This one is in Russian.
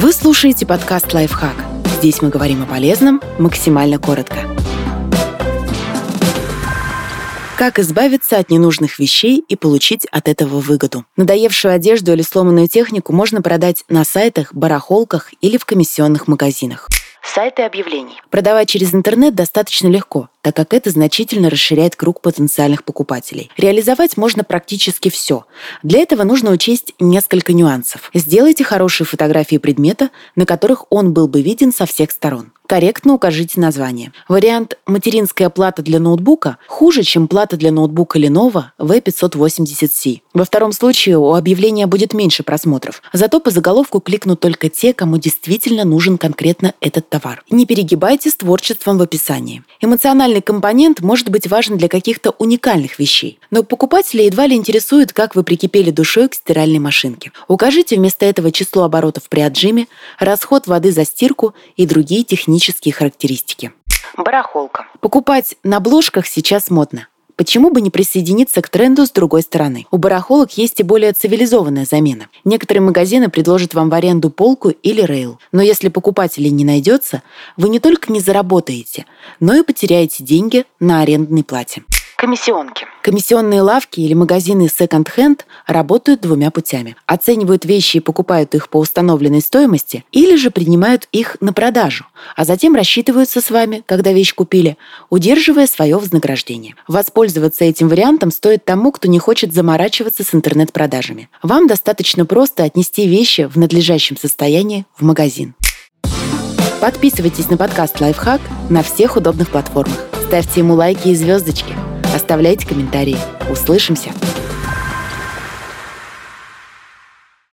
Вы слушаете подкаст «Лайфхак». Здесь мы говорим о полезном максимально коротко. Как избавиться от ненужных вещей и получить от этого выгоду? Надоевшую одежду или сломанную технику можно продать на сайтах, барахолках или в комиссионных магазинах. Сайты объявлений. Продавать через интернет достаточно легко, так как это значительно расширяет круг потенциальных покупателей. Реализовать можно практически все. Для этого нужно учесть несколько нюансов. Сделайте хорошие фотографии предмета, на которых он был бы виден со всех сторон. Корректно укажите название. Вариант «материнская плата для ноутбука» хуже, чем плата для ноутбука Lenovo V580C. Во втором случае у объявления будет меньше просмотров. Зато по заголовку кликнут только те, кому действительно нужен конкретно этот товар. Не перегибайте с творчеством в описании. Эмоциональный компонент может быть важен для каких-то уникальных вещей, но покупателя едва ли интересует, как вы прикипели душой к стиральной машинке. Укажите вместо этого число оборотов при отжиме, расход воды за стирку и другие технические характеристики. Барахолка. Покупать на обложках сейчас модно. Почему бы не присоединиться к тренду с другой стороны? У барахолок есть и более цивилизованная замена. Некоторые магазины предложат вам в аренду полку или рейл. Но если покупателей не найдется, вы не только не заработаете, но и потеряете деньги на арендной плате. Комиссионки. Комиссионные лавки или магазины секонд-хенд работают двумя путями. Оценивают вещи и покупают их по установленной стоимости, или же принимают их на продажу, а затем рассчитываются с вами, когда вещь купили, удерживая свое вознаграждение. Воспользоваться этим вариантом стоит тому, кто не хочет заморачиваться с интернет-продажами. Вам достаточно просто отнести вещи в надлежащем состоянии в магазин. Подписывайтесь на подкаст «Лайфхак» на всех удобных платформах. Ставьте ему лайки и звездочки – Оставляйте комментарии. Услышимся!